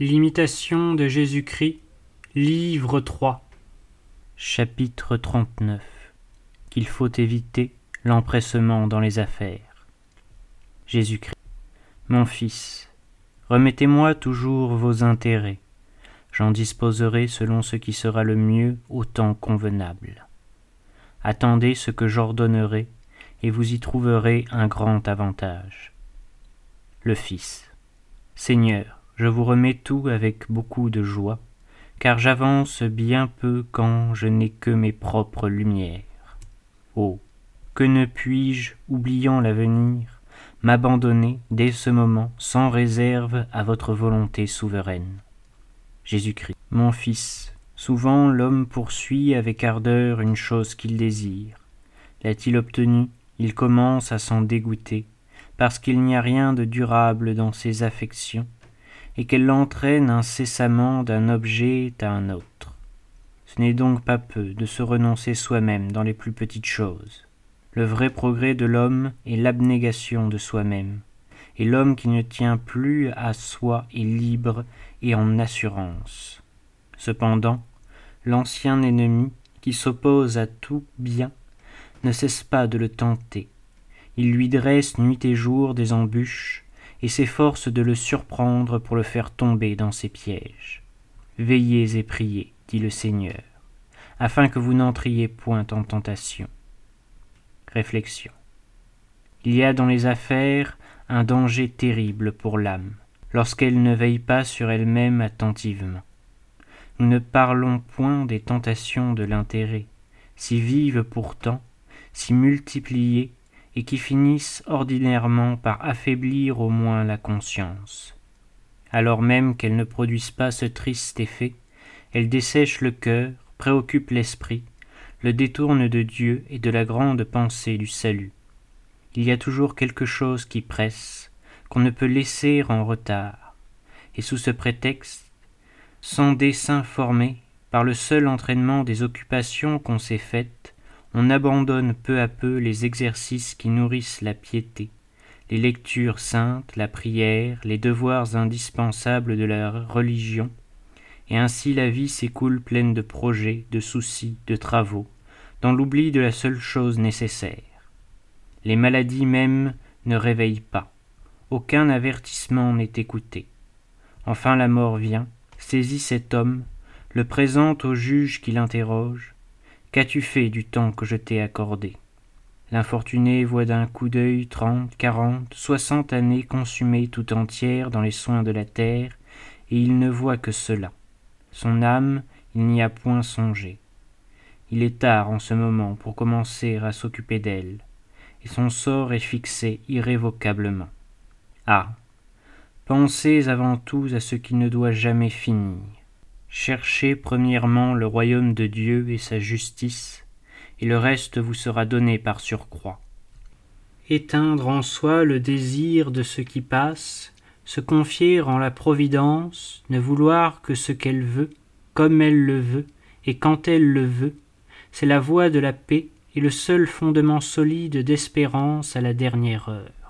L'imitation de Jésus-Christ, livre 3. Chapitre 39 Qu'il faut éviter l'empressement dans les affaires. Jésus-Christ. Mon fils, remettez-moi toujours vos intérêts. J'en disposerai selon ce qui sera le mieux au temps convenable. Attendez ce que j'ordonnerai, et vous y trouverez un grand avantage. Le Fils. Seigneur, je vous remets tout avec beaucoup de joie, car j'avance bien peu quand je n'ai que mes propres lumières. Oh. Que ne puis-je, oubliant l'avenir, m'abandonner dès ce moment sans réserve à votre volonté souveraine? Jésus-Christ. Mon Fils, souvent l'homme poursuit avec ardeur une chose qu'il désire. L'a-t-il obtenu, il commence à s'en dégoûter, parce qu'il n'y a rien de durable dans ses affections, et qu'elle l'entraîne incessamment d'un objet à un autre. Ce n'est donc pas peu de se renoncer soi-même dans les plus petites choses. Le vrai progrès de l'homme est l'abnégation de soi-même, et l'homme qui ne tient plus à soi est libre et en assurance. Cependant, l'ancien ennemi, qui s'oppose à tout bien, ne cesse pas de le tenter. Il lui dresse nuit et jour des embûches, et s'efforce de le surprendre pour le faire tomber dans ses pièges. Veillez et priez, dit le Seigneur, afin que vous n'entriez point en tentation. Réflexion. Il y a dans les affaires un danger terrible pour l'âme, lorsqu'elle ne veille pas sur elle-même attentivement. Nous ne parlons point des tentations de l'intérêt, si vives pourtant, si multipliées et qui finissent ordinairement par affaiblir au moins la conscience. Alors même qu'elles ne produisent pas ce triste effet, elles dessèchent le cœur, préoccupent l'esprit, le détournent de Dieu et de la grande pensée du salut. Il y a toujours quelque chose qui presse, qu'on ne peut laisser en retard, et sous ce prétexte, sans dessein formé, par le seul entraînement des occupations qu'on s'est faites, on abandonne peu à peu les exercices qui nourrissent la piété, les lectures saintes, la prière, les devoirs indispensables de la religion, et ainsi la vie s'écoule pleine de projets, de soucis, de travaux, dans l'oubli de la seule chose nécessaire. Les maladies même ne réveillent pas, aucun avertissement n'est écouté. Enfin la mort vient, saisit cet homme, le présente au juge qui l'interroge, Qu'as-tu fait du temps que je t'ai accordé? L'infortuné voit d'un coup d'œil trente, quarante, soixante années consumées tout entières dans les soins de la terre, et il ne voit que cela. Son âme, il n'y a point songé. Il est tard en ce moment pour commencer à s'occuper d'elle, et son sort est fixé irrévocablement. Ah. Pensez avant tout à ce qui ne doit jamais finir. Cherchez premièrement le royaume de Dieu et sa justice, et le reste vous sera donné par surcroît. Éteindre en soi le désir de ce qui passe, se confier en la Providence, ne vouloir que ce qu'elle veut, comme elle le veut, et quand elle le veut, c'est la voie de la paix et le seul fondement solide d'espérance à la dernière heure.